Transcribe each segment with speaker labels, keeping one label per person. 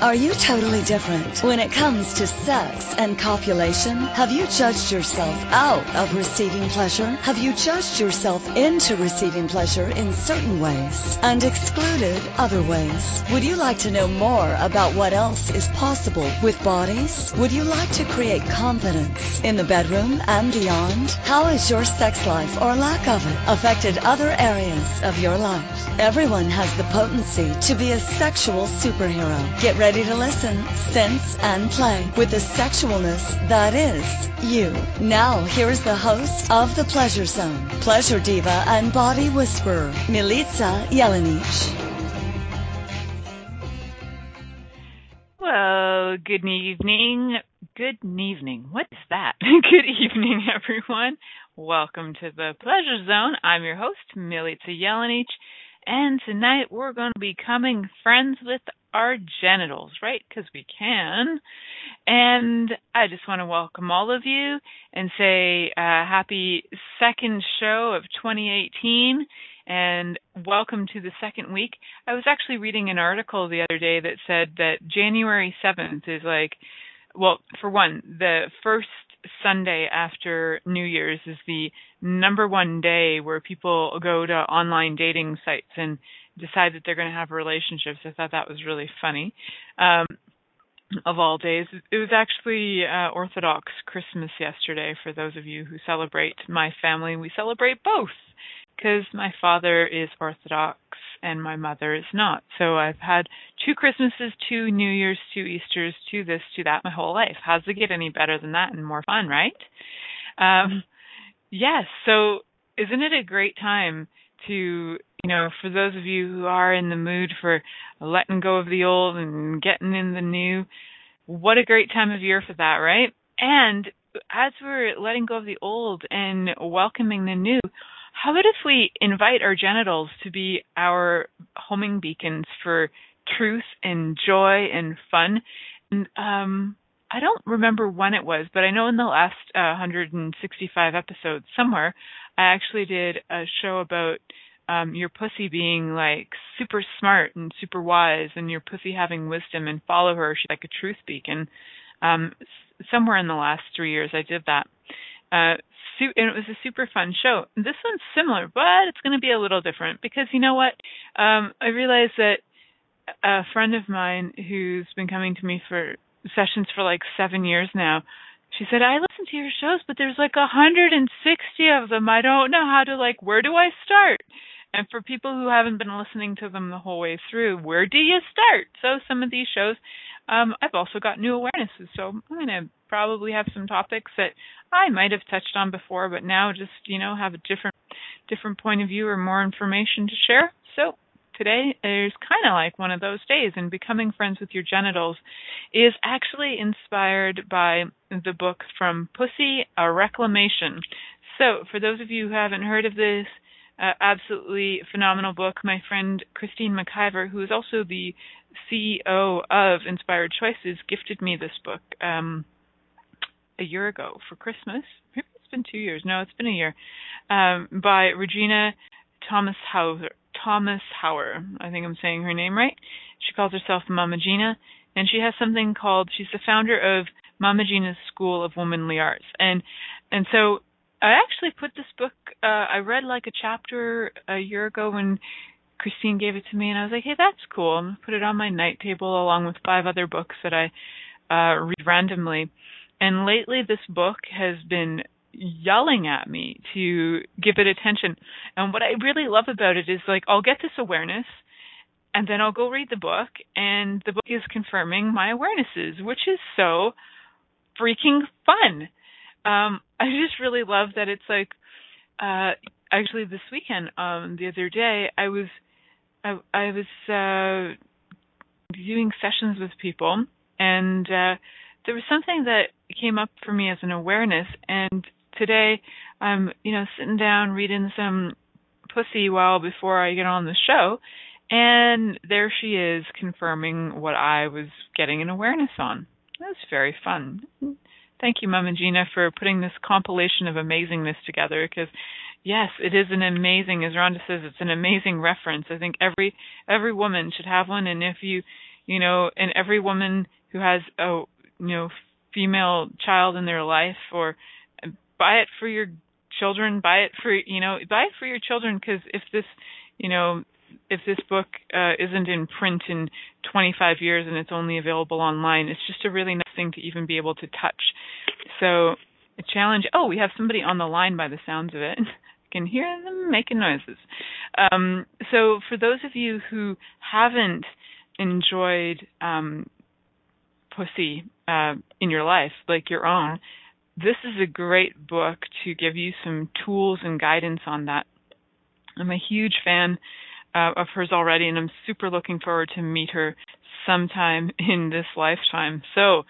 Speaker 1: Are you totally different when it comes to sex and copulation? Have you judged yourself out of receiving pleasure? Have you judged yourself into receiving pleasure in certain ways and excluded other ways? Would you like to know more about what else is possible with bodies? Would you like to create confidence in the bedroom and beyond? How has your sex life or lack of it affected other areas of your life? Everyone has the potency to be a sexual superhero. Get ready to listen, sense, and play with the sexualness that is you. Now, here's the host of The Pleasure Zone, pleasure diva and body whisperer, Milica Jelenic.
Speaker 2: Well, good evening. Good evening. What's that? good evening, everyone. Welcome to the Pleasure Zone. I'm your host, Milica Jelenic, and tonight we're going to be coming friends with our genitals, right? Because we can. And I just want to welcome all of you and say uh, happy second show of 2018 and welcome to the second week. I was actually reading an article the other day that said that January 7th is like, well, for one, the first Sunday after New Year's is the number one day where people go to online dating sites and decide that they're going to have relationships. I thought that was really funny. Um, of all days, it was actually uh, Orthodox Christmas yesterday. For those of you who celebrate my family, we celebrate both because my father is Orthodox and my mother is not. So I've had two Christmases, two New Year's, two Easters, two this, two that my whole life. How's it get any better than that and more fun, right? Um, yes. So isn't it a great time to, you know, for those of you who are in the mood for letting go of the old and getting in the new, what a great time of year for that, right? And as we're letting go of the old and welcoming the new, how about if we invite our genitals to be our homing beacons for truth and joy and fun? And um, I don't remember when it was, but I know in the last uh, 165 episodes somewhere, I actually did a show about um, your pussy being like super smart and super wise, and your pussy having wisdom and follow her. She's like a truth beacon. Um, somewhere in the last three years, I did that. Uh, su- and it was a super fun show. This one's similar, but it's going to be a little different because you know what? Um, I realized that a friend of mine who's been coming to me for sessions for like seven years now, she said, I listen to your shows, but there's like a 160 of them. I don't know how to like, where do I start? And for people who haven't been listening to them the whole way through, where do you start? So some of these shows, um, I've also got new awarenesses. So I'm going to probably have some topics that I might have touched on before, but now just, you know, have a different different point of view or more information to share. So today is kind of like one of those days and becoming friends with your genitals is actually inspired by the book from Pussy a Reclamation. So for those of you who haven't heard of this, uh, absolutely phenomenal book. My friend Christine McIver, who is also the CEO of Inspired Choices, gifted me this book um, a year ago for Christmas. Maybe it's been two years. No, it's been a year. Um, by Regina Thomas Hauer. Thomas Hauer. I think I'm saying her name right. She calls herself Mama Gena, and she has something called. She's the founder of Mama Gena's School of Womanly Arts, and and so I actually put this book. Uh, I read like a chapter a year ago when Christine gave it to me, and I was like, "Hey, that's cool." I'm gonna put it on my night table along with five other books that I uh, read randomly. And lately, this book has been yelling at me to give it attention. And what I really love about it is like I'll get this awareness and then I'll go read the book and the book is confirming my awarenesses, which is so freaking fun. Um I just really love that it's like uh actually this weekend um the other day I was I I was uh doing sessions with people and uh there was something that came up for me as an awareness and today I'm, you know, sitting down reading some pussy while before I get on the show, and there she is confirming what I was getting an awareness on. That was very fun. Thank you, Mama Gena, for putting this compilation of amazingness together because yes, it is an amazing as Rhonda says, it's an amazing reference. I think every every woman should have one and if you you know, and every woman who has a you know female child in their life or buy it for your children buy it for you know buy it for your children because if this you know if this book uh, isn't in print in 25 years and it's only available online it's just a really nice thing to even be able to touch. So a challenge oh we have somebody on the line by the sounds of it. Can hear them making noises. Um, so for those of you who haven't enjoyed um, pussy uh, in your life like your own this is a great book to give you some tools and guidance on that. I'm a huge fan uh, of hers already, and I'm super looking forward to meet her sometime in this lifetime. So,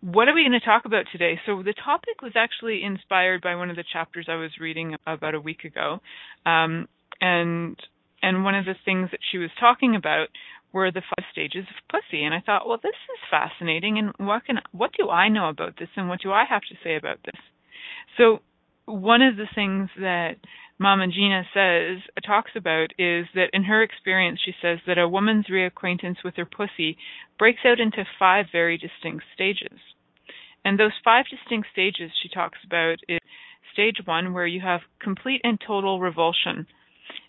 Speaker 2: what are we going to talk about today? So, the topic was actually inspired by one of the chapters I was reading about a week ago, um, and and one of the things that she was talking about were the five stages of pussy. And i thought well this is fascinating. And what can what do i know about this? And what do i have to say about this? So one of the things that mama Gena says talks about is that in her experience she says that a woman's reacquaintance with her pussy breaks out into five very distinct stages. And those five distinct stages she talks about is stage one where you have complete and total revulsion.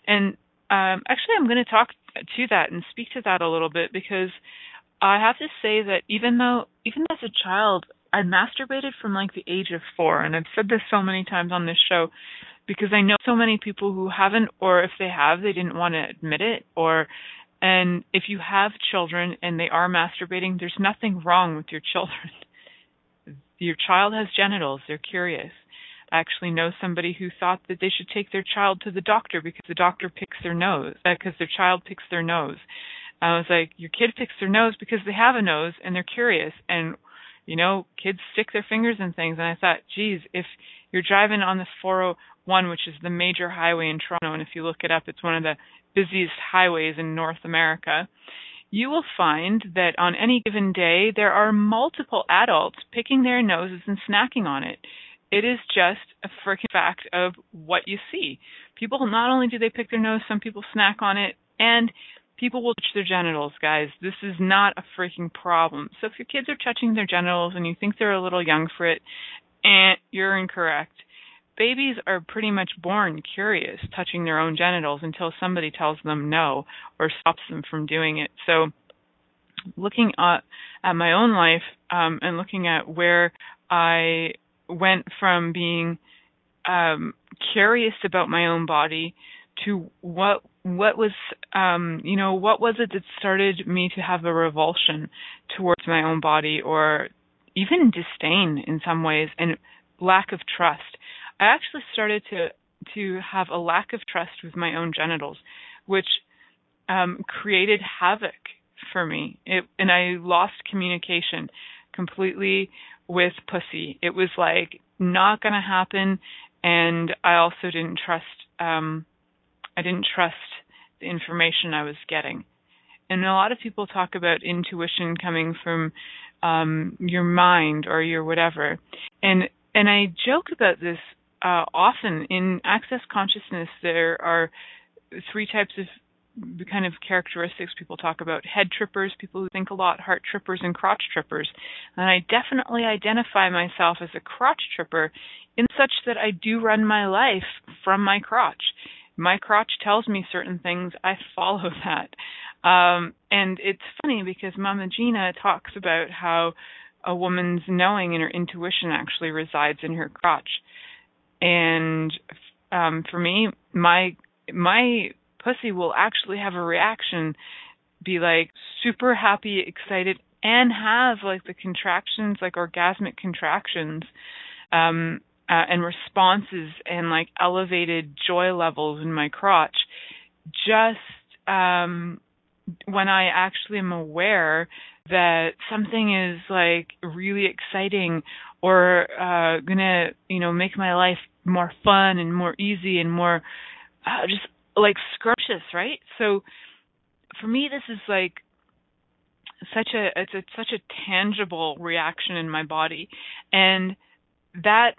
Speaker 2: And um, actually, I'm going to talk to that and speak to that a little bit because I have to say that even though, even as a child, I masturbated from like the age of four, and I've said this so many times on this show because I know so many people who haven't, or if they have, they didn't want to admit it, or and if you have children and they are masturbating, there's nothing wrong with your children. Your child has genitals, they're curious. I actually know somebody who thought that they should take their child to the doctor because the doctor picks their nose, because uh, their child picks their nose. I was like, your kid picks their nose because they have a nose and they're curious. And, you know, kids stick their fingers in things. And I thought, geez, if you're driving on the 401, which is the major highway in Toronto, and if you look it up, it's one of the busiest highways in North America, you will find that on any given day, there are multiple adults picking their noses and snacking on it. It is just a freaking fact of what you see. People not only do they pick their nose, some people snack on it, and people will touch their genitals, guys. This is not a freaking problem. So if your kids are touching their genitals and you think they're a little young for it, and you're incorrect. Babies are pretty much born curious, touching their own genitals until somebody tells them no or stops them from doing it. So looking at, at my own life um, and looking at where I went from being um, curious about my own body to what what was um you know what was it that started me to have a revulsion towards my own body or even disdain in some ways and lack of trust. I actually started to to have a lack of trust with my own genitals which um created havoc for me. It and i lost communication completely with pussy. It was like not going to happen and I also didn't trust um I didn't trust the information I was getting. And a lot of people talk about intuition coming from um your mind or your whatever. And and I joke about this uh often in access consciousness there are three types of the kind of characteristics people talk about head trippers, people who think a lot, heart trippers, and crotch trippers. And I definitely identify myself as a crotch tripper in such that I do run my life from my crotch. My crotch tells me certain things, I follow that. Um, and it's funny because Mama Gena talks about how a woman's knowing and her intuition actually resides in her crotch. And um, for me, my my pussy will actually have a reaction, be like super happy, excited, and have like the contractions, like orgasmic contractions, um, uh, and responses and like elevated joy levels in my crotch. Just um when I actually am aware that something is like really exciting or uh gonna you know make my life more fun and more easy and more uh, just like scrumptious, right? So for me, this is like such a it's a, such a tangible reaction in my body, and that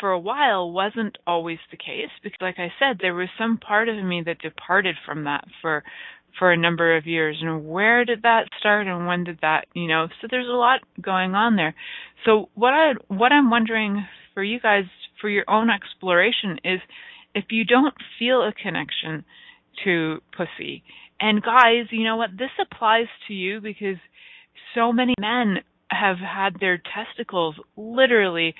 Speaker 2: for a while wasn't always the case because like I said there was some part of me that departed from that for for a number of years. And where did that start and when did that you know so there's a lot going on there. So what i what i'm wondering for you guys for your own exploration is if you don't feel a connection to pussy. And guys you know what? This applies to you because so many men have had their testicles literally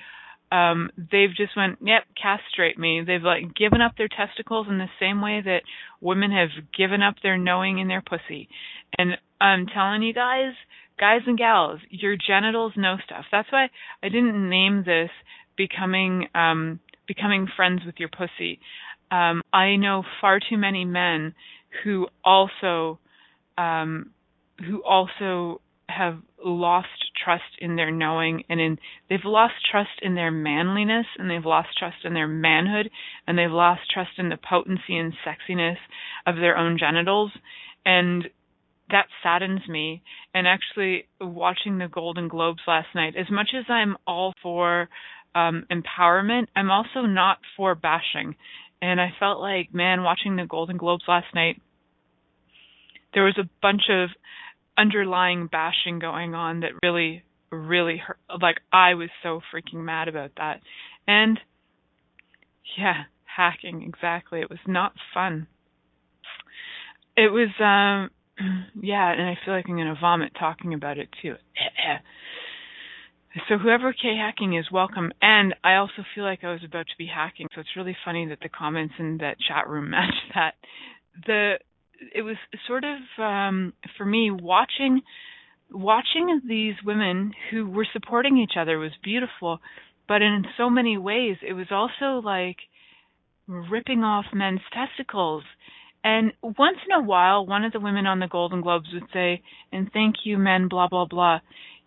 Speaker 2: um they've just went yep castrate me. They've like given up their testicles in the same way that women have given up their knowing in their pussy. And i'm telling you guys guys and gals your genitals know stuff. That's why i didn't name this becoming um becoming friends with your pussy. Um i know far too many men who also um who also have lost trust in their knowing and in they've lost trust in their manliness and they've lost trust in their manhood and they've lost trust in the potency and sexiness of their own genitals. And that saddens me. And actually watching the golden globes last night as much as i'm all for um empowerment i'm also not for bashing and i felt like man watching the golden globes last night there was a bunch of underlying bashing going on that really really hurt like I was so freaking mad about that. And yeah, hacking exactly. It was not fun. It was um yeah, and I feel like I'm going to vomit talking about it too. so whoever K hacking is welcome and I also feel like I was about to be hacking. So it's really funny that the comments in that chat room match that. The it was sort of um for me watching watching these women who were supporting each other was beautiful but in so many ways it was also like ripping off men's testicles and once in a while one of the women on the golden globes would say and thank you men blah blah blah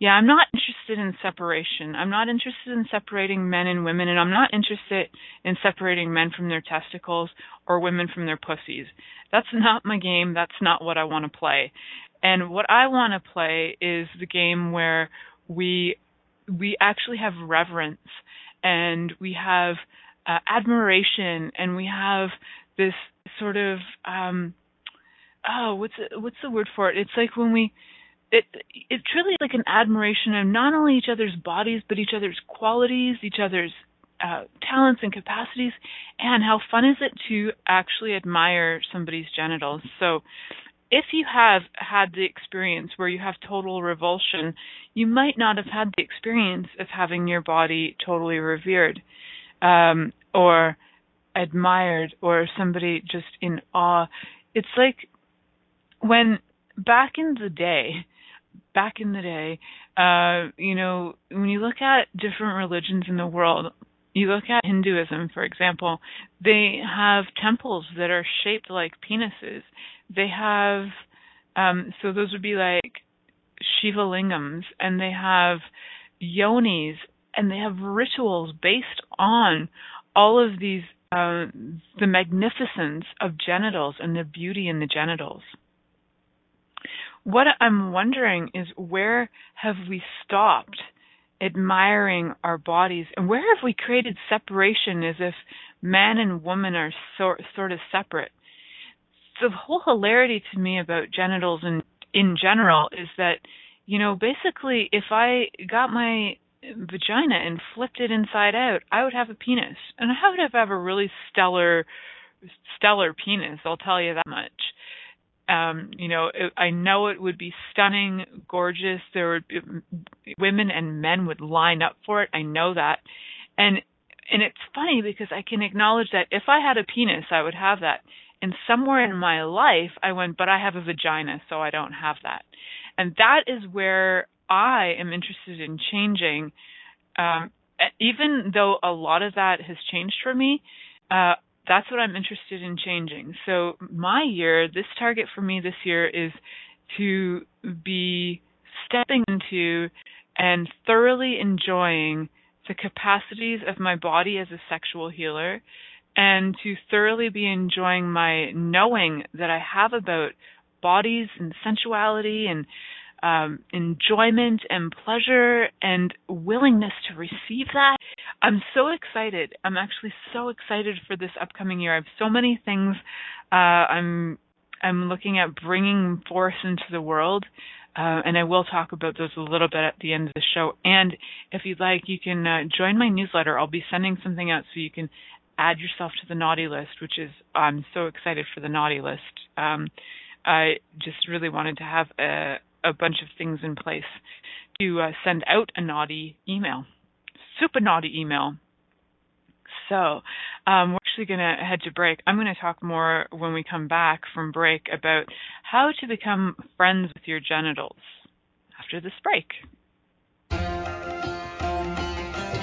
Speaker 2: yeah i'm not interested in separation i'm not interested in separating men and women and i'm not interested in separating men from their testicles or women from their pussies that's not my game. That's not what I want to play. And what I want to play is the game where we we actually have reverence and we have uh, admiration and we have this sort of um oh what's what's the word for it it's like when we it it's really like an admiration of not only each other's bodies but each other's qualities each other's uh, talents and capacities, and how fun is it to actually admire somebody's genitals. So, if you have had the experience where you have total revulsion, you might not have had the experience of having your body totally revered um, or admired or somebody just in awe. It's like when back in the day, back in the day, uh, you know, when you look at different religions in the world, you look at Hinduism, for example, they have temples that are shaped like penises. They have, um, so those would be like Shiva lingams, and they have yonis, and they have rituals based on all of these, uh, the magnificence of genitals and the beauty in the genitals. What I'm wondering is where have we stopped admiring our bodies? And where have we created separation as if man and woman are sort sort of separate? The whole hilarity to me about genitals and in general is that you know basically if i got my vagina and flipped it inside out i would have a penis. And i would have, have a really stellar stellar penis i'll tell you that much um you know it, i know it would be stunning gorgeous. There would be, women and men would line up for it. I know that. And and it's funny because i can acknowledge that if i had a penis i would have that. And somewhere in my life i went but i have a vagina so i don't have that. And that is where i am interested in changing. Um even though a lot of that has changed for me uh that's what I'm interested in changing. So my year, this target for me this year is to be stepping into and thoroughly enjoying the capacities of my body as a sexual healer and to thoroughly be enjoying my knowing that I have about bodies and sensuality and um, enjoyment and pleasure and willingness to receive that. I'm so excited. I'm actually so excited for this upcoming year. I have so many things uh, I'm I'm looking at bringing forth into the world. Uh, and I will talk about those a little bit at the end of the show. And if you'd like, you can uh, join my newsletter. I'll be sending something out so you can add yourself to the naughty list, which is I'm so excited for the naughty list. Um, I just really wanted to have a, a bunch of things in place to uh, send out a naughty email, super naughty email. So um, we're actually going to head to break. I'm going to talk more when we come back from break about how to become friends with your genitals after this break.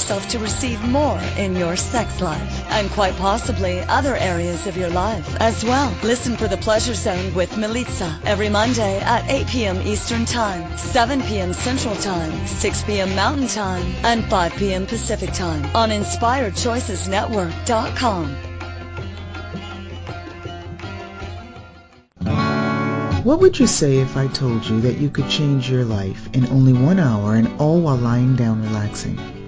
Speaker 1: yourself to receive more in your sex life and quite possibly other areas of your life as well. Listen for the Pleasure Zone with Milica every Monday at 8 p.m. Eastern Time, 7 p.m. Central Time, 6 p.m. Mountain Time, and 5 p.m. Pacific Time on InspiredChoicesNetwork.com.
Speaker 3: What would you say if I told you that you could change your life in only one hour and all while lying down relaxing?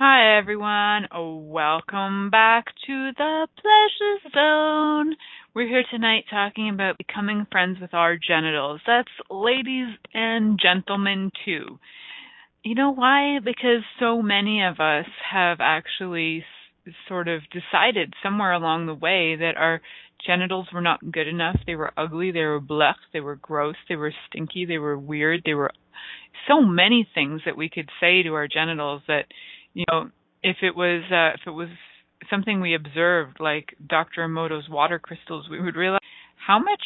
Speaker 2: Hi everyone, welcome back to the Pleasure Zone. We're here tonight talking about becoming friends with our genitals. That's ladies and gentlemen too. You know why? Because so many of us have actually sort of decided somewhere along the way that our genitals were not good enough. They were ugly, they were black, they were gross, they were stinky, they were weird, they were so many things that we could say to our genitals that you know, if it was uh, if it was something we observed, like Dr. Emoto's water crystals, we would realize how much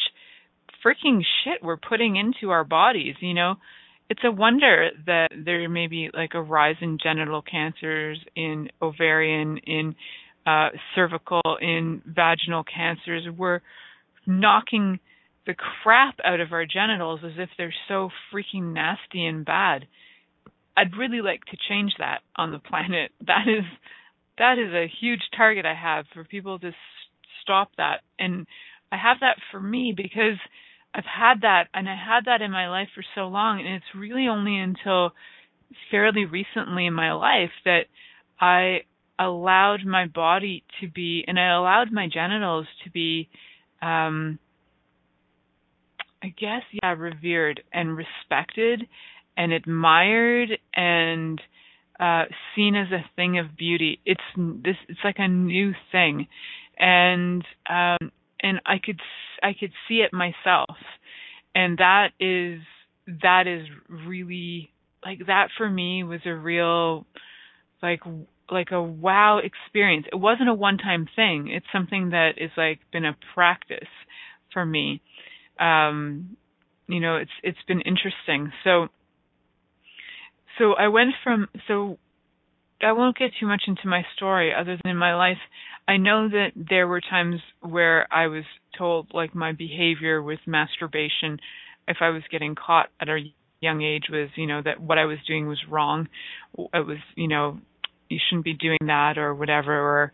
Speaker 2: freaking shit we're putting into our bodies. You know, it's a wonder that there may be like a rise in genital cancers, in ovarian, in uh, cervical, in vaginal cancers. We're knocking the crap out of our genitals as if they're so freaking nasty and bad. I'd really like to change that on the planet. That is that is a huge target I have for people to s- stop that. And I have that for me because I've had that and I had that in my life for so long and it's really only until fairly recently in my life that I allowed my body to be and I allowed my genitals to be um I guess yeah revered and respected and admired and uh seen as a thing of beauty. It's this it's like a new thing. And um and i could i could see it myself. And that is that is really like that for me was a real like like a wow experience. It wasn't a one time thing. It's something that is like been a practice for me. Um you know, it's it's been interesting. So so I went from so I won't get too much into my story other than in my life. I know that there were times where I was told like my behavior with masturbation if I was getting caught at a young age was, you know, that what I was doing was wrong. It was, you know, you shouldn't be doing that or whatever or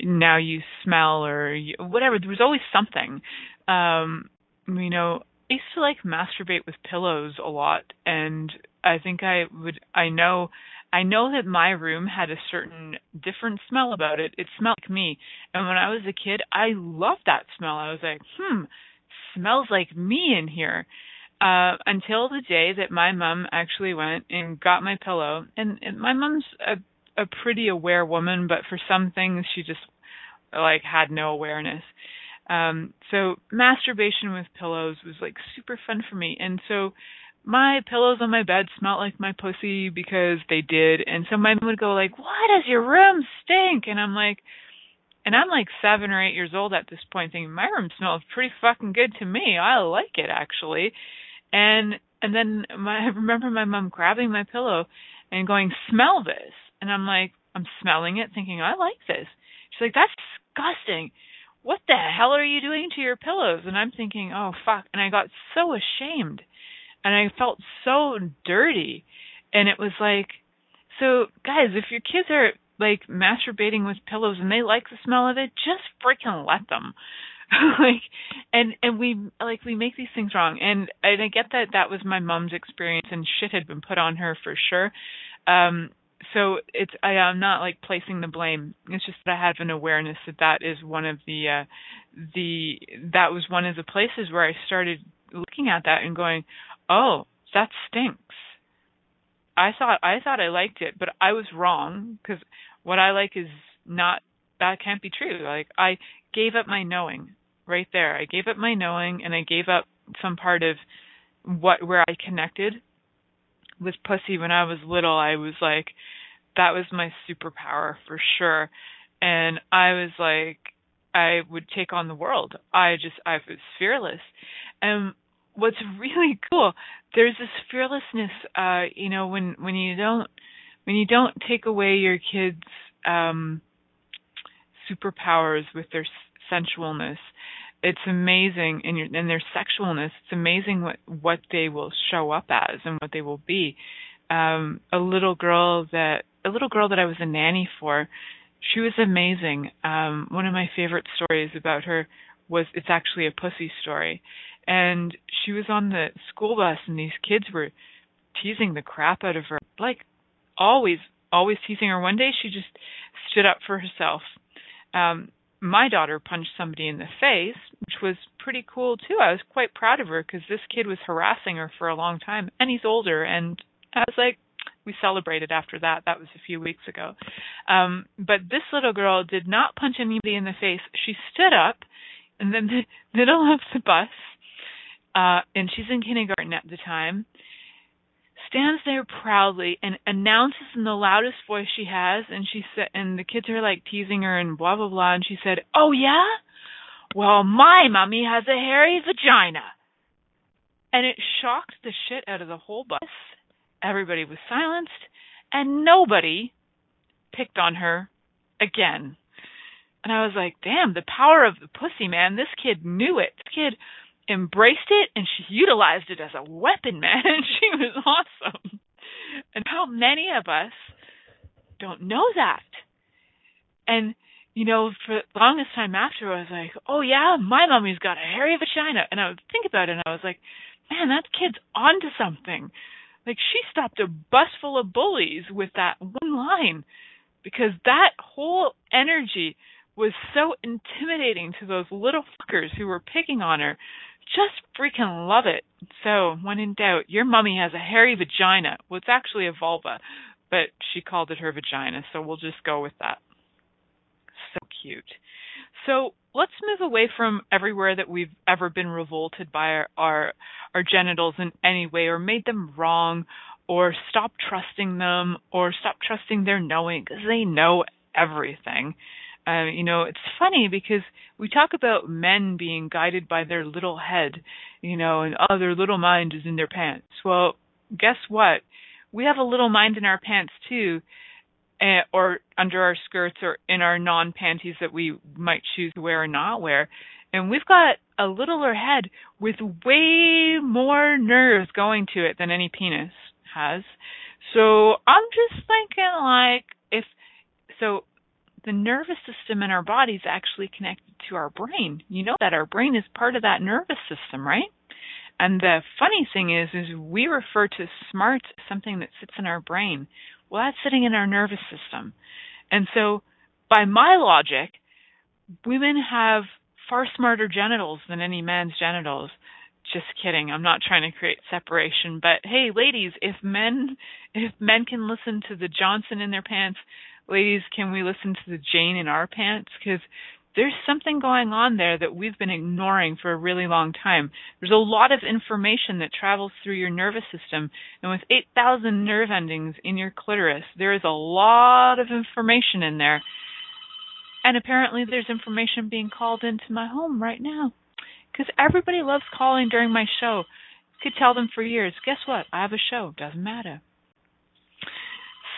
Speaker 2: now you smell or you, whatever. There was always something. Um, you know, I used to like masturbate with pillows a lot and I think I would I know I know that my room had a certain different smell about it. It smelled like me. And when I was a kid, I loved that smell. I was like, "Hmm, smells like me in here." Uh until the day that my mom actually went and got my pillow. And, and my mom's a a pretty aware woman, but for some things she just like had no awareness. Um, so masturbation with pillows was like super fun for me. And so my pillows on my bed smelled like my pussy because they did. And so my mom would go like, "Why does your room stink?" And I'm like, and I'm like seven or eight years old at this point, thinking my room smells pretty fucking good to me. I like it actually. And and then my, I remember my mom grabbing my pillow and going, "Smell this." And I'm like, I'm smelling it, thinking I like this. She's like, "That's disgusting." what the hell are you doing to your pillows? And I'm thinking, oh fuck. And I got so ashamed and I felt so dirty. And it was like, so guys, if your kids are like masturbating with pillows and they like the smell of it, just freaking let them. like and and we like we make these things wrong and and I get that that was my mom's experience and shit had been put on her for sure. Um so it's I am not like placing the blame. It's just that I have an awareness that that is one of the uh the that was one of the places where I started looking at that and going, "Oh, that stinks." I thought I thought I liked it, but I was wrong because what I like is not that can't be true. Like I gave up my knowing right there. I gave up my knowing and I gave up some part of what where I connected with pussy when I was little, I was like, that was my superpower for sure. And I was like, I would take on the world. I just, I was fearless. And what's really cool, there's this fearlessness, uh, you know, when, when you don't, when you don't take away your kids, um, superpowers with their sensualness, it's amazing in your in their sexualness it's amazing what what they will show up as and what they will be. Um a little girl that a little girl that I was a nanny for she was amazing. Um one of my favorite stories about her was it's actually a pussy story and she was on the school bus and these kids were teasing the crap out of her like always always teasing her one day she just stood up for herself um my daughter punched somebody in the face, which was pretty cool too. I was quite proud of her because this kid was harassing her for a long time, and he's older. And I was like, we celebrated after that. That was a few weeks ago. Um, but this little girl did not punch anybody in the face. She stood up and then the middle of the bus, uh, and she's in kindergarten at the time stands there proudly and announces in the loudest voice she has. And she said and the kids are like teasing her and blah blah blah. And she said oh yeah? Well my mummy has a hairy vagina. And it shocked the shit out of the whole bus. Everybody was silenced and nobody picked on her again. And i was like damn the power of the pussy man. This kid knew it. This kid embraced it and she utilized it as a weapon, man. she was awesome. And how many of us don't know that? And you know, for the longest time after, I was like, "Oh yeah, my mommy's got a hairy vagina," and I would think about it, and I was like, "Man, that kid's onto something." Like she stopped a bus full of bullies with that one line, because that whole energy was so intimidating to those little fuckers who were picking on her just freaking love it. So, when in doubt, your mummy has a hairy vagina. Well, it's actually a vulva, but she called it her vagina, so we'll just go with that. So cute. So, let's move away from everywhere that we've ever been revolted by our, our, our genitals in any way or made them wrong or stop trusting them or stop trusting their knowing because they know everything. Uh, you know, it's funny because we talk about men being guided by their little head, you know, and oh, their little mind is in their pants. Well, guess what? We have a little mind in our pants too, uh, or under our skirts or in our non panties that we might choose to wear or not wear. And we've got a littler head with way more nerves going to it than any penis has. So I'm just thinking like if so the nervous system in our body is actually connected to our brain. You know that our brain is part of that nervous system, right? And the funny thing is, is we refer to smart something that sits in our brain. Well, that's sitting in our nervous system. And so, by my logic, women have far smarter genitals than any man's genitals. Just kidding. I'm not trying to create separation, but hey, ladies, if men if men can listen to the Johnson in their pants, ladies, can we listen to the Jane in our pants? Because there's something going on there that we've been ignoring for a really long time. There's a lot of information that travels through your nervous system, and with 8,000 nerve endings in your clitoris, there is a lot of information in there. And apparently, there's information being called into my home right now. Because everybody loves calling during my show. Could tell them for years. Guess what? I have a show. Doesn't matter.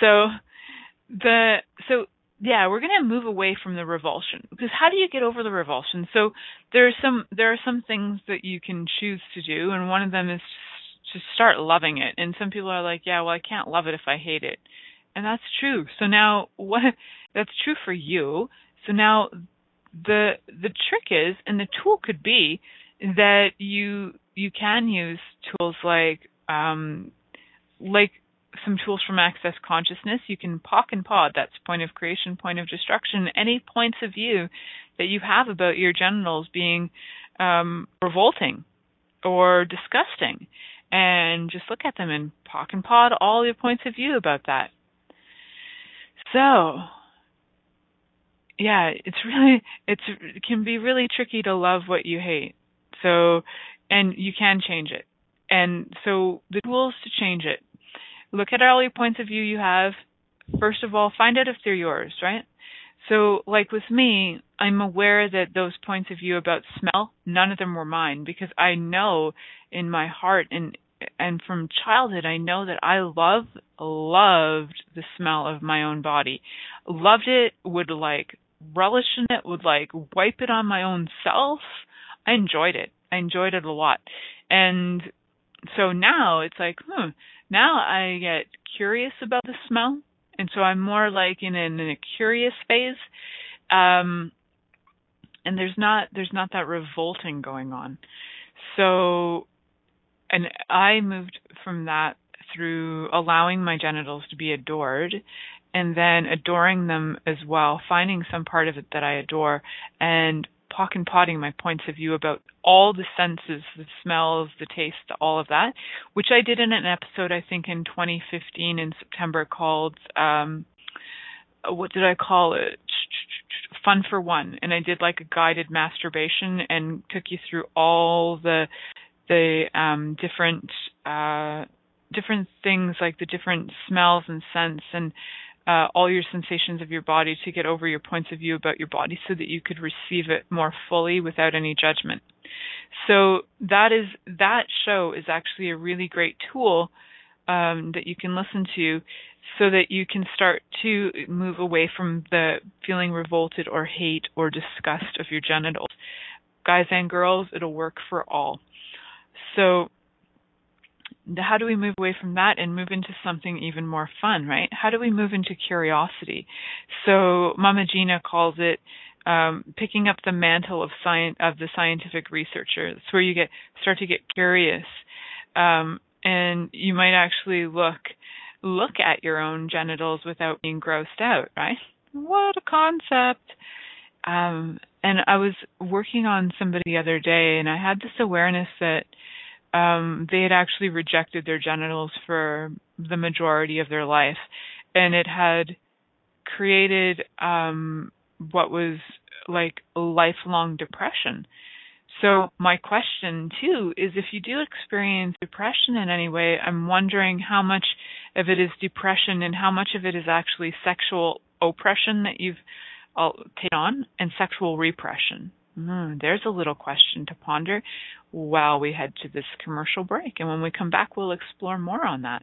Speaker 2: So the so yeah, we're going to move away from the revulsion because how do you get over the revulsion? So there are some there are some things that you can choose to do, and one of them is to start loving it. And some people are like, yeah, well, I can't love it if I hate it, and that's true. So now what? That's true for you. So now the the trick is, and the tool could be that you you can use tools like um like some tools from Access Consciousness. You can POC and POD, that's point of creation, point of destruction, any points of view that you have about your genitals being um, revolting or disgusting. And just look at them and POC and POD all your points of view about that. So, yeah, it's really, it's, it can be really tricky to love what you hate. So, and you can change it. And so the tools to change it look at all your points of view you have. First of all, find out if they're yours, right? So, like with me, I'm aware that those points of view about smell, none of them were mine because I know in my heart and and from childhood I know that I love loved the smell of my own body. Loved it, would like relish in it, would like wipe it on my own self. I enjoyed it. I enjoyed it a lot. And so now it's like, hmm, now I get curious about the smell, and so I'm more like in, an, in a curious phase. Um, and there's not there's not that revolting going on. So, and I moved from that through allowing my genitals to be adored and then adoring them as well, finding some part of it that I adore and POC and PODing my points of view about all the senses, the smells, the taste, all of that, which I did in an episode I think in 2015 in September called um what did I call it? Fun for one, and I did like a guided masturbation and took you through all the the um different uh different things like the different smells and scents and uh, all your sensations of your body to get over your points of view about your body so that you could receive it more fully without any judgment. So that is that show is actually a really great tool um, that you can listen to so that you can start to move away from the feeling revolted or hate or disgust of your genitals. Guys and girls, it'll work for all. So how do we move away from that and move into something even more fun, right? How do we move into curiosity? So Mama Gena calls it um, picking up the mantle of science of the scientific researcher. It's where you get start to get curious, um, and you might actually look look at your own genitals without being grossed out, right? What a concept! Um, and I was working on somebody the other day, and I had this awareness that um, they had actually rejected their genitals for the majority of their life, and it had created um, what was like lifelong depression. So my question too is if you do experience depression in any way, I'm wondering how much of it is depression and how much of it is actually sexual oppression that you've taken on, and sexual repression. Mm, there's a little question to ponder while we head to this commercial break. And when we come back, we'll explore more on that.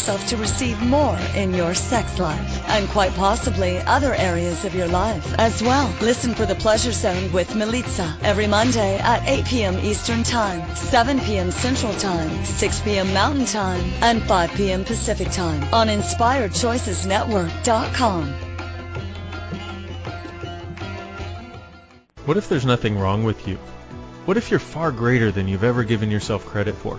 Speaker 1: yourself to receive more in your sex life and quite possibly other areas of your life as well. Listen for the Pleasure Zone with Milica every Monday at 8 p.m. Eastern Time, 7 p.m. Central Time, 6 p.m. Mountain Time, and 5 p.m. Pacific Time on InspiredChoicesNetwork.com.
Speaker 4: What if there's nothing wrong with you? What if you're far greater than you've ever given yourself credit for?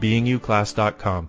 Speaker 4: beingyouclass.com.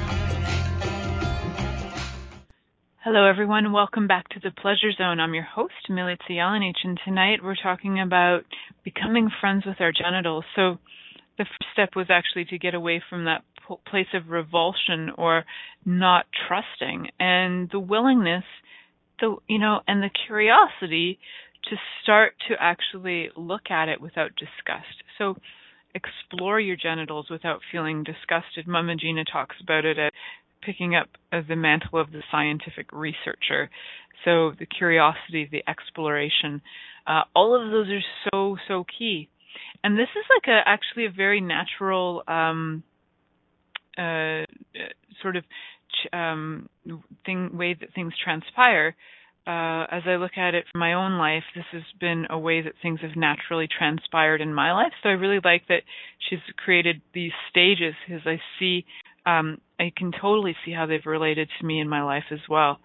Speaker 2: Hello, everyone. Welcome back to the Pleasure Zone. I'm your host, Milica Jelenic, and tonight we're talking about becoming friends with our genitals. So, the first step was actually to get away from that place of revulsion or not trusting, and the willingness, the you know, and the curiosity to start to actually look at it without disgust. So, explore your genitals without feeling disgusted. Mama Gena talks about it at picking up the mantle of the scientific researcher. So the curiosity, the exploration, uh, all of those are so so key. And this is like a actually a very natural um, uh, sort of ch- um, thing way that things transpire. Uh, as I look at it from my own life, this has been a way that things have naturally transpired in my life. So I really like that she's created these stages because I see um, I can totally see how they've related to me in my life as well.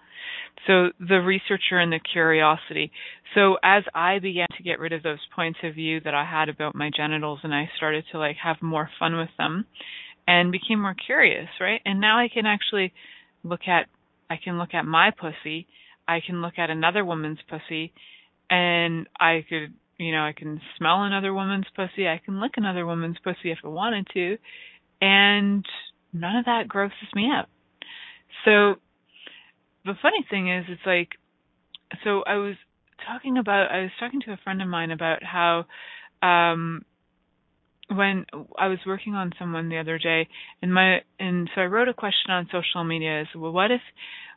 Speaker 2: So the researcher and the curiosity. So as I began to get rid of those points of view that I had about my genitals and I started to like have more fun with them and became more curious, right? And now I can actually look at I can look at my pussy, I can look at another woman's pussy and I could, you know, I can smell another woman's pussy, I can lick another woman's pussy if I wanted to and none of that grosses me out. So the funny thing is, it's like, so I was talking about, I was talking to a friend of mine about how, um, when I was working on someone the other day, and my, and so I wrote a question on social media is, well, what if,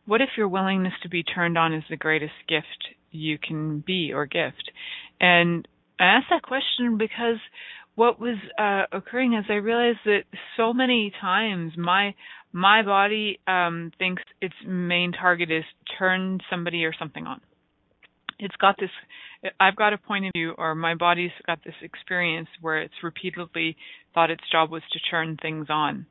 Speaker 2: what if your willingness to be turned on is the greatest gift you can be or gift? And I asked that question because what was uh, occurring is I realized that so many times my my body um, thinks its main target is turn somebody or something on. It's got this. I've got a point of view, or my body's got this experience where it's repeatedly thought its job was to turn things on.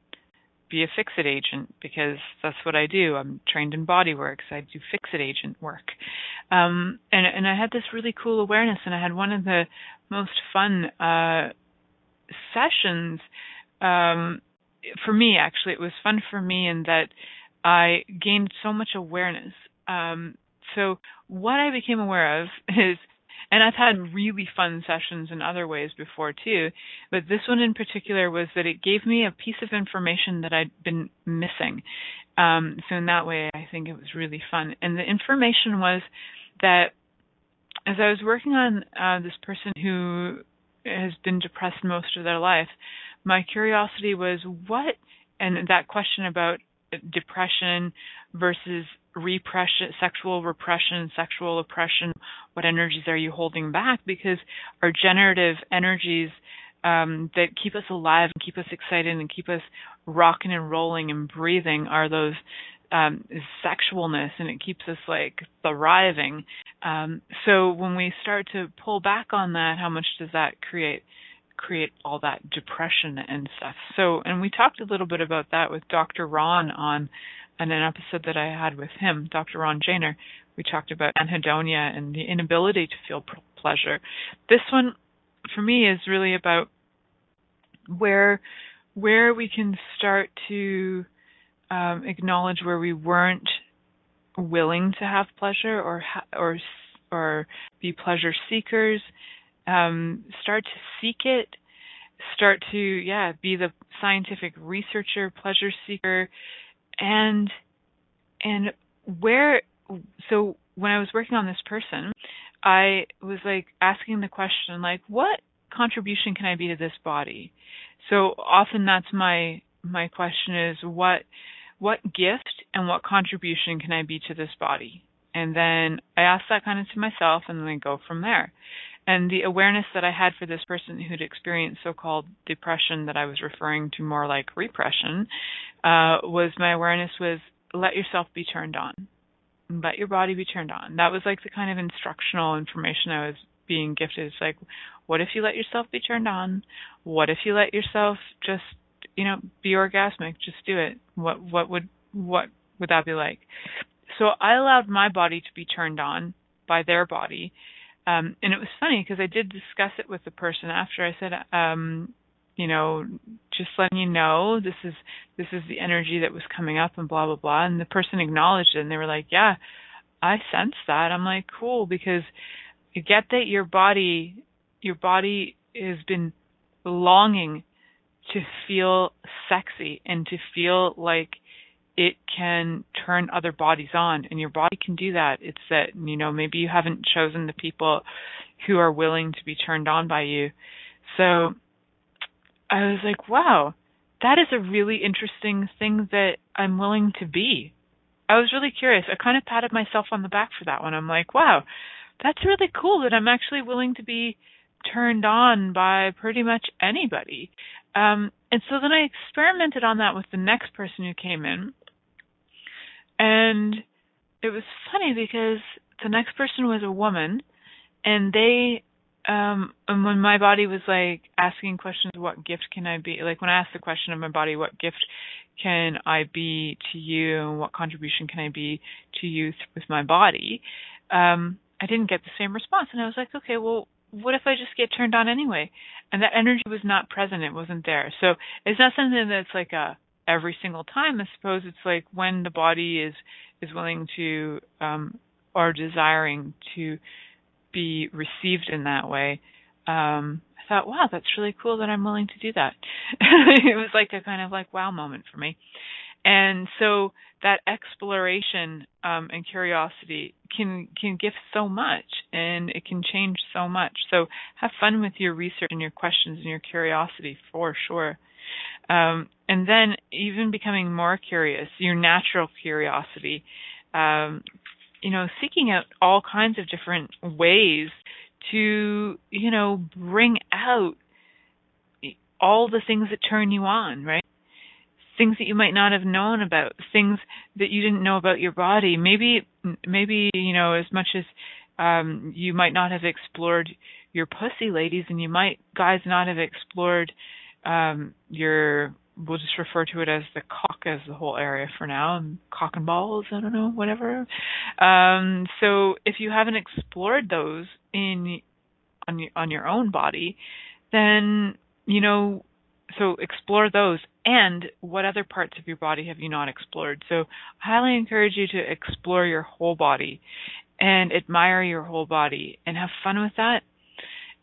Speaker 2: be a fix it agent because that's what I do. I'm trained in body work, so I do fix it agent work. Um, and and I had this really cool awareness, and I had one of the most fun uh, sessions. Um, for me, actually, it was fun for me in that I gained so much awareness. Um, so what I became aware of is and I've had really fun sessions in other ways before too, but this one in particular was that it gave me a piece of information that I'd been missing. Um, so in that way, I think it was really fun. And the information was that as I was working on uh, this person who has been depressed most of their life, my curiosity was what, and that question about depression versus repression, sexual repression, sexual oppression, what energies are you holding back? Because our generative energies um, that keep us alive and keep us excited and keep us rocking and rolling and breathing are those um, sexualness and it keeps us like thriving. Um, so when we start to pull back on that, how much does that create? create all that depression and stuff. So, and we talked a little bit about that with Dr. Ron on in an episode that I had with him, Dr. Ron Janer, we talked about anhedonia and the inability to feel pleasure. This one, for me, is really about where where we can start to um, acknowledge where we weren't willing to have pleasure or ha- or or be pleasure seekers. Um, start to seek it. Start to yeah be the scientific researcher, pleasure seeker and and where so when I was working on this person, I was like asking the question like what contribution can I be to this body? So often that's my my question is what what gift and what contribution can I be to this body? And then I ask that kind of to myself and then I go from there. And the awareness that I had for this person who'd experienced so-called depression that I was referring to more like repression, uh, was my awareness was let yourself be turned on. Let your body be turned on. That was like the kind of instructional information I was being gifted. It's like, what if you let yourself be turned on? What if you let yourself just, you know, be orgasmic? Just do it. What what would what would that be like? So I allowed my body to be turned on by their body um, and it was funny because I did discuss it with the person after. I said, um, you know, just letting you know this is this is the energy that was coming up and blah blah blah. And the person acknowledged it and they were like, yeah, I sense that. I'm like, cool because you get that your body your body has been longing to feel sexy and to feel like it can turn other bodies on. And your body can do that. It's that you know maybe you haven't chosen the people who are willing to be turned on by you. So i was like wow that is a really interesting thing that i'm willing to be. I was really curious. I kind of patted myself on the back for that one. I'm like wow that's really cool that i'm actually willing to be turned on by pretty much anybody um, and so then I experimented on that with the next person who came in. And it was funny because the next person was a woman and they um and when my body was like asking questions what gift can I be? Like when I asked the question of my body what gift can I be to you? And what contribution can I be to you with my body? Um I didn't get the same response. And I was like okay well what if I just get turned on anyway and that energy was not present it wasn't there so it's not something that's like a every single time. I suppose it's like when the body is is willing to um, or desiring to be received in that way. Um, I thought, wow, that's really cool that I'm willing to do that. it was like a kind of like wow moment for me. And so that exploration um, and curiosity can can give so much, and it can change so much. So have fun with your research and your questions and your curiosity for sure. Um, and then even becoming more curious, your natural curiosity, um, you know, seeking out all kinds of different ways to, you know, bring out all the things that turn you on, right? Things that you might not have known about, things that you didn't know about your body. Maybe, maybe you know, as much as um, you might not have explored your pussy, ladies, and you might guys not have explored um, your we'll just refer to it as the cock as the whole area for now. And cock and balls, I don't know, whatever. Um, so if you haven't explored those in on your on your own body, then you know so explore those. And what other parts of your body have you not explored? So i highly encourage you to explore your whole body and admire your whole body and have fun with that.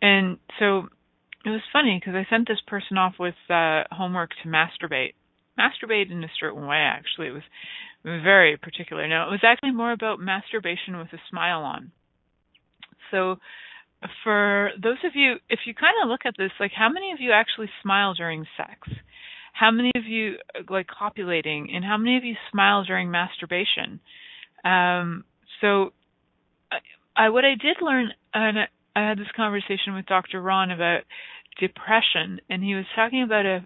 Speaker 2: And so it was funny because i sent this person off with uh homework to masturbate. Masturbate in a certain way actually. It was very particular. Now it was actually more about masturbation with a smile on. So for those of you, if you kind of look at this, like how many of you actually smile during sex? How many of you like copulating, and how many of you smile during masturbation? Um, so, I, I what I did learn, and I, I had this conversation with Dr. Ron about depression, and he was talking about a,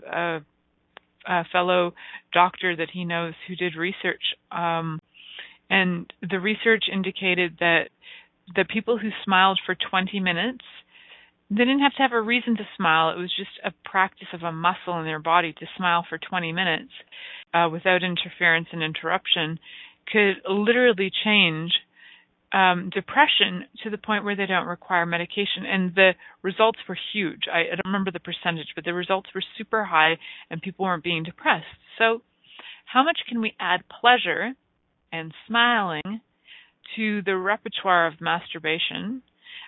Speaker 2: a, a fellow doctor that he knows who did research, um, and the research indicated that the people who smiled for 20 minutes they didn't have to have a reason to smile. It was just a practice of a muscle in their body to smile for 20 minutes uh, without interference and interruption could literally change um, depression to the point where they don't require medication. And the results were huge. I, I don't remember the percentage, but the results were super high and people weren't being depressed. So, how much can we add pleasure and smiling to the repertoire of masturbation,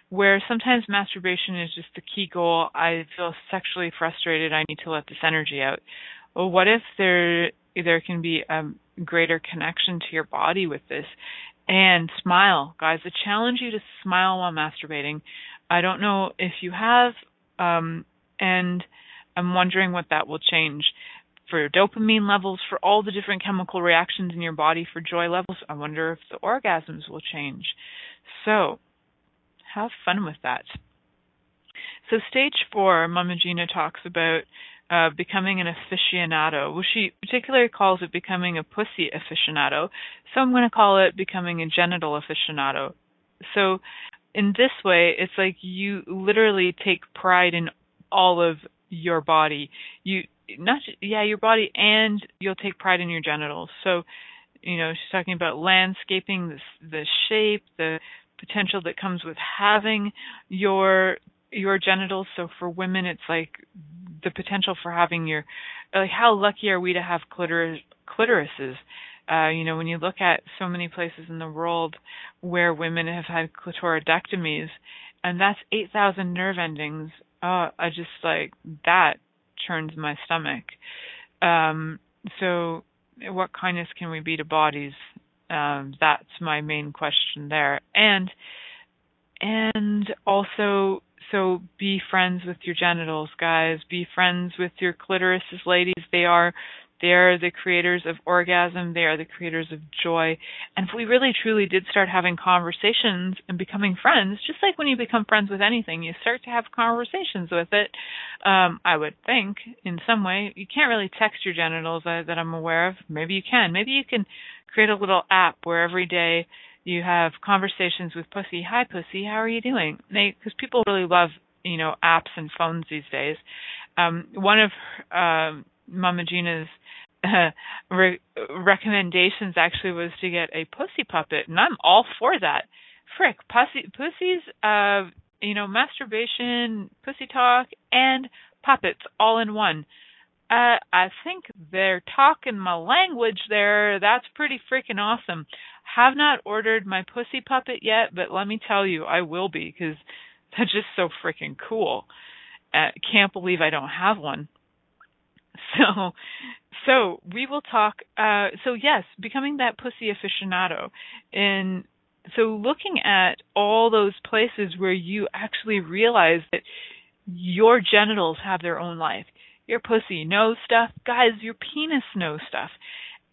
Speaker 2: where sometimes masturbation is just the key goal. I feel sexually frustrated. I need to let this energy out. Well, what if there there can be a greater connection to your body with this? And smile, guys. I challenge you to smile while masturbating. I don't know if you have, um, and I'm wondering what that will change for dopamine levels, for all the different chemical reactions in your body, for joy levels. I wonder if the orgasms will change. So, have fun with that. So, stage four, Mama Gena talks about uh, becoming an aficionado. Well, she particularly calls it becoming a pussy aficionado. So, I'm going to call it becoming a genital aficionado. So, in this way, it's like you literally take pride in all of your body. You not yeah your body and you'll take pride in your genitals so you know she's talking about landscaping the the shape the potential that comes with having your your genitals so for women it's like the potential for having your like how lucky are we to have clitoris clitorises uh, you know, when you look at so many places in the world where women have had clitoridectomies, and that's 8,000 nerve endings. Uh, I just like that churns my stomach. Um, so, what kindness can we be to bodies? Um, that's my main question there, and and also so be friends with your genitals, guys. Be friends with your clitorises, ladies. They are they are the creators of orgasm. They are the creators of joy. And if we really truly did start having conversations and becoming friends, just like when you become friends with anything, you start to have conversations with it. Um, I would think in some way. You can't really text your genitals uh, that I'm aware of. Maybe you can. Maybe you can create a little app where every day you have conversations with pussy. Hi, pussy. How are you doing? Because people really love you know apps and phones these days. Um, one of um, Mama Gena's uh, re- recommendations actually was to get a pussy puppet, and I'm all for that. Frick, pussy, pussies, uh, you know, masturbation, pussy talk, and puppets all in one. Uh, I think they're talking my language there. That's pretty freaking awesome. Have not ordered my pussy puppet yet, but let me tell you, I will be because that's just so freaking cool. Uh, can't believe I don't have one. So, so we will talk. Uh, so yes, becoming that pussy aficionado, and so looking at all those places where you actually realize that your genitals have their own life. Your pussy knows stuff, guys. Your penis knows stuff,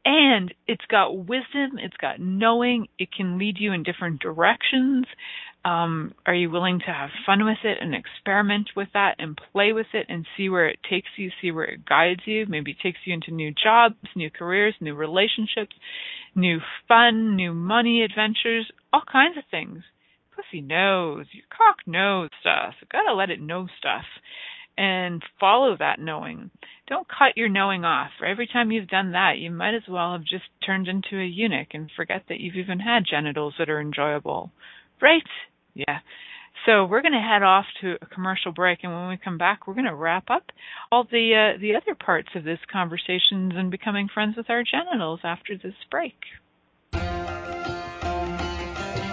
Speaker 2: and it's got wisdom. It's got knowing. It can lead you in different directions. Um, are you willing to have fun with it and experiment with that and play with it and see where it takes you, see where it guides you? Maybe it takes you into new jobs, new careers, new relationships, new fun, new money adventures, all kinds of things. Pussy knows, your cock knows stuff. You gotta let it know stuff. and follow that knowing. Don't cut your knowing off. Every time you've done that, you might as well have just turned into a eunuch and forget that you've even had genitals that are enjoyable. Right? Yeah. So we're going to head off to a commercial break, and when we come back, we're going to wrap up all the uh, the other parts of this conversations and becoming friends with our genitals after this break.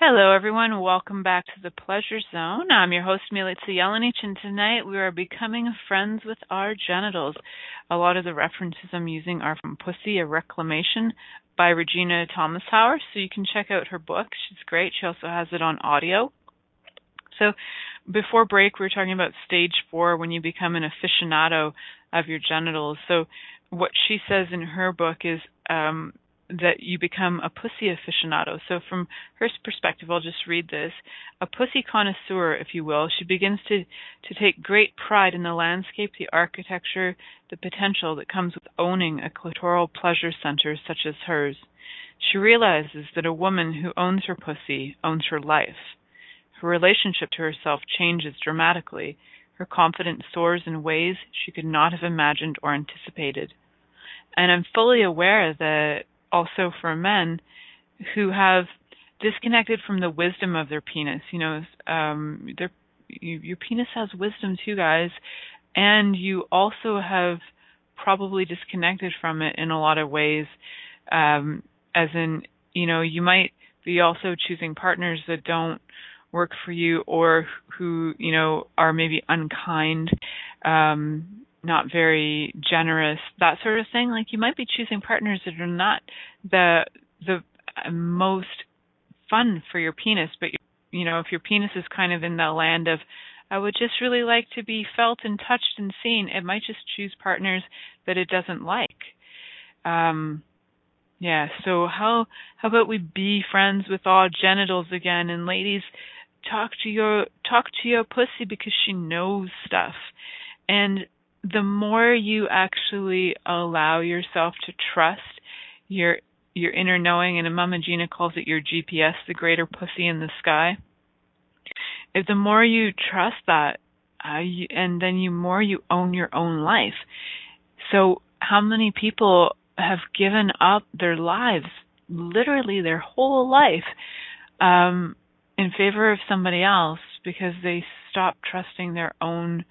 Speaker 2: Hello, everyone. Welcome back to the Pleasure Zone. I'm your host, Milica Jelenic, and tonight we are becoming friends with our genitals. A lot of the references I'm using are from Pussy, a Reclamation by Regena Thomashauer, so you can check out her book. She's great. She also has it on audio. So before break, we were talking about stage four when you become an aficionado of your genitals. So what she says in her book is um, that you become a pussy aficionado. So from her perspective, I'll just read this. A pussy connoisseur, if you will, she begins to, to take great pride in the landscape, the architecture, the potential that comes with owning a clitoral pleasure center such as hers. She realizes that a woman who owns her pussy owns her life. Her relationship to herself changes dramatically. Her confidence soars in ways she could not have imagined or anticipated. And I'm fully aware that also for men who have disconnected from the wisdom of their penis. You know, um, their you, your penis has wisdom too, guys, and you also have probably disconnected from it in a lot of ways. Um, as in, you know, you might be also choosing partners that don't work for you or who, you know, are maybe unkind. Um, not very generous, that sort of thing. Like you might be choosing partners that are not the the most fun for your penis, but you know, if your penis is kind of in the land of I would just really like to be felt and touched and seen, it might just choose partners that it doesn't like. Um yeah, so how how about we be friends with all genitals again and ladies talk to your talk to your pussy because she knows stuff. And the more you actually allow yourself to trust your your inner knowing, and Mama Gena calls it your GPS, the greater pussy in the sky. If the more you trust that, uh, you, and then you more you own your own life. So how many people have given up their lives, literally their whole life, um, in favor of somebody else because they stopped trusting their own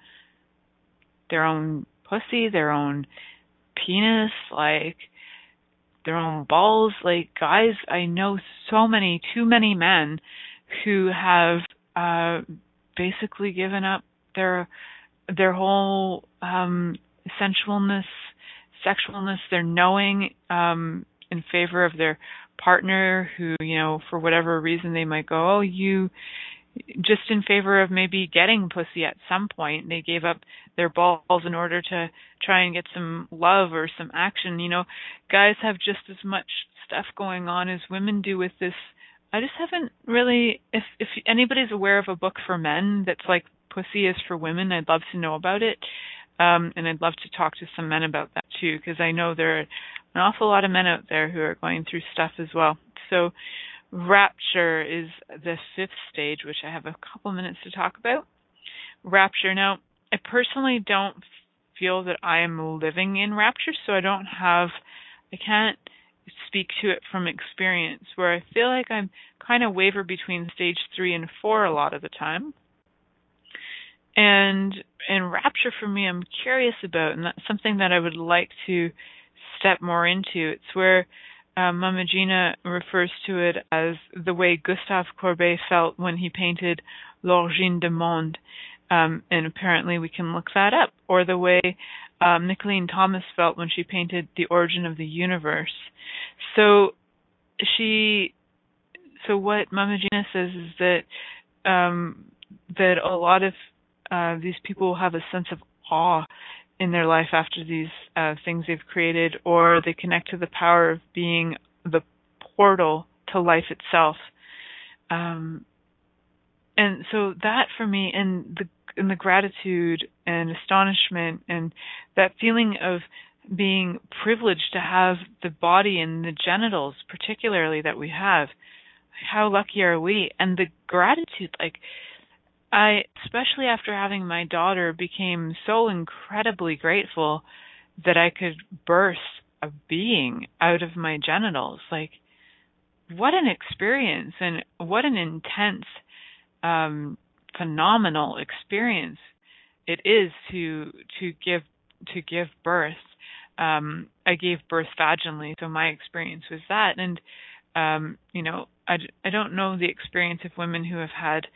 Speaker 2: their own pussy, their own penis, like their own balls. Like guys, I know so many, too many men who have uh basically given up their their whole um sensualness, sexualness, their knowing um in favor of their partner who, you know, for whatever reason they might go, oh, you just in favor of maybe getting pussy at some point. They gave up their balls in order to try and get some love or some action. You know, guys have just as much stuff going on as women do with this. I just haven't really if if anybody's aware of a book for men that's like Pussy is for women, I'd love to know about it. Um and I'd love to talk to some men about that too because I know there are an awful lot of men out there who are going through stuff as well. So Rapture is the fifth stage, which I have a couple minutes to talk about. Rapture. Now, I personally don't feel that I am living in rapture, so I don't have, I can't speak to it from experience, where I feel like I'm kind of waver between stage three and four a lot of the time. And in rapture for me, I'm curious about, and that's something that I would like to step more into. It's where uh, Mama Gena refers to it as the way Gustave Courbet felt when he painted L'Origine du Monde, um, and apparently we can look that up, or the way um, Nicolene Thomas felt when she painted The Origin of the Universe. So she, so what Mama Gena says is that um, that a lot of uh, these people have a sense of awe in their life after these uh, things they've created, or they connect to the power of being the portal to life itself. Um, and so that for me, and the and the gratitude and astonishment and that feeling of being privileged to have the body and the genitals, particularly that we have. How lucky are we? And the gratitude, like I, especially after having my daughter, became so incredibly grateful that I could burst a being out of my genitals. Like, what an experience and what an intense, um, phenomenal experience it is to to give to give birth. Um, I gave birth vaginally, so my experience was that. And um, you know, I, I don't know the experience of women who have had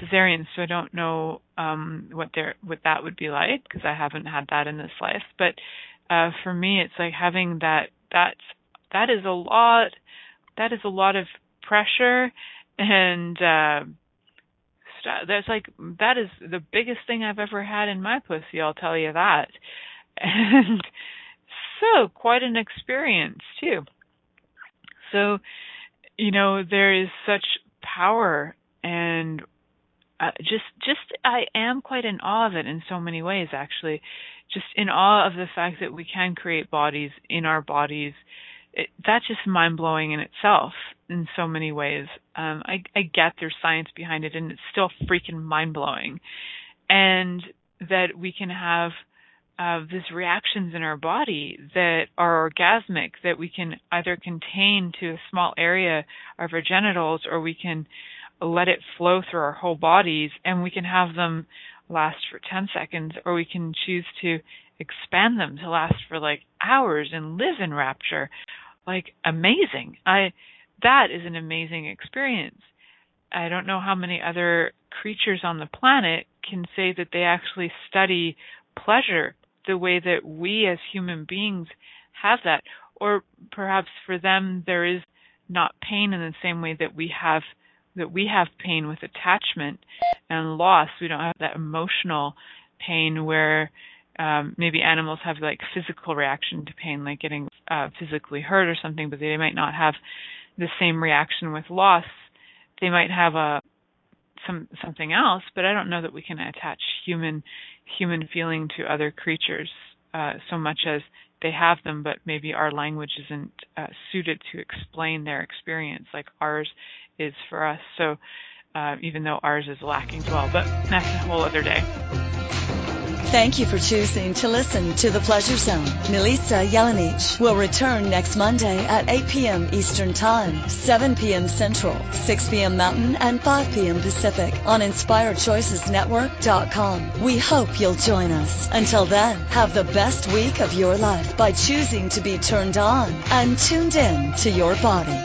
Speaker 2: cesarean, so I don't know um, what their what that would be like because I haven't had that in this life. But uh, for me, it's like having that that that is a lot that is a lot of pressure and uh, that's like that is the biggest thing I've ever had in my pussy. I'll tell you that, and so quite an experience too. So, you know, there is such power and uh, just just I am quite in awe of it in so many ways actually. Just in awe of the fact that we can create bodies in our bodies. It, that's just mind blowing in itself in so many ways. Um I I get there's science behind it and it's still freaking mind blowing and that we can have uh, these reactions in our body that are orgasmic that we can either contain to a small area of our genitals or we can let it flow through our whole bodies and we can have them last for 10 seconds or we can choose to expand them to last for like hours and live in rapture. Like amazing. I that is an amazing experience. I don't know how many other creatures on the planet can say that they actually study pleasure the way that we as human beings have that or perhaps for them there is not pain in the same way that we have that we have pain with attachment and loss. We don't have that emotional pain where um, maybe animals have like physical reaction to pain, like getting uh, physically hurt or something, but they might not have the same reaction with loss. They might have a some something else, but I don't know that we can attach human human feeling to other creatures uh, so much as they have them, but maybe our language isn't uh, suited to explain their experience like ours is for us. So uh, even though ours is lacking as well, but that's a whole other day.
Speaker 1: Thank you for choosing to listen to The Pleasure Zone. Milica Jelenic will return next Monday at 8 p.m. Eastern Time, 7 p.m. Central, 6 p.m. Mountain, and 5 p.m. Pacific on InspiredChoicesNetwork.com. We hope you'll join us. Until then, have the best week of your life by choosing to be turned on and tuned in to your body.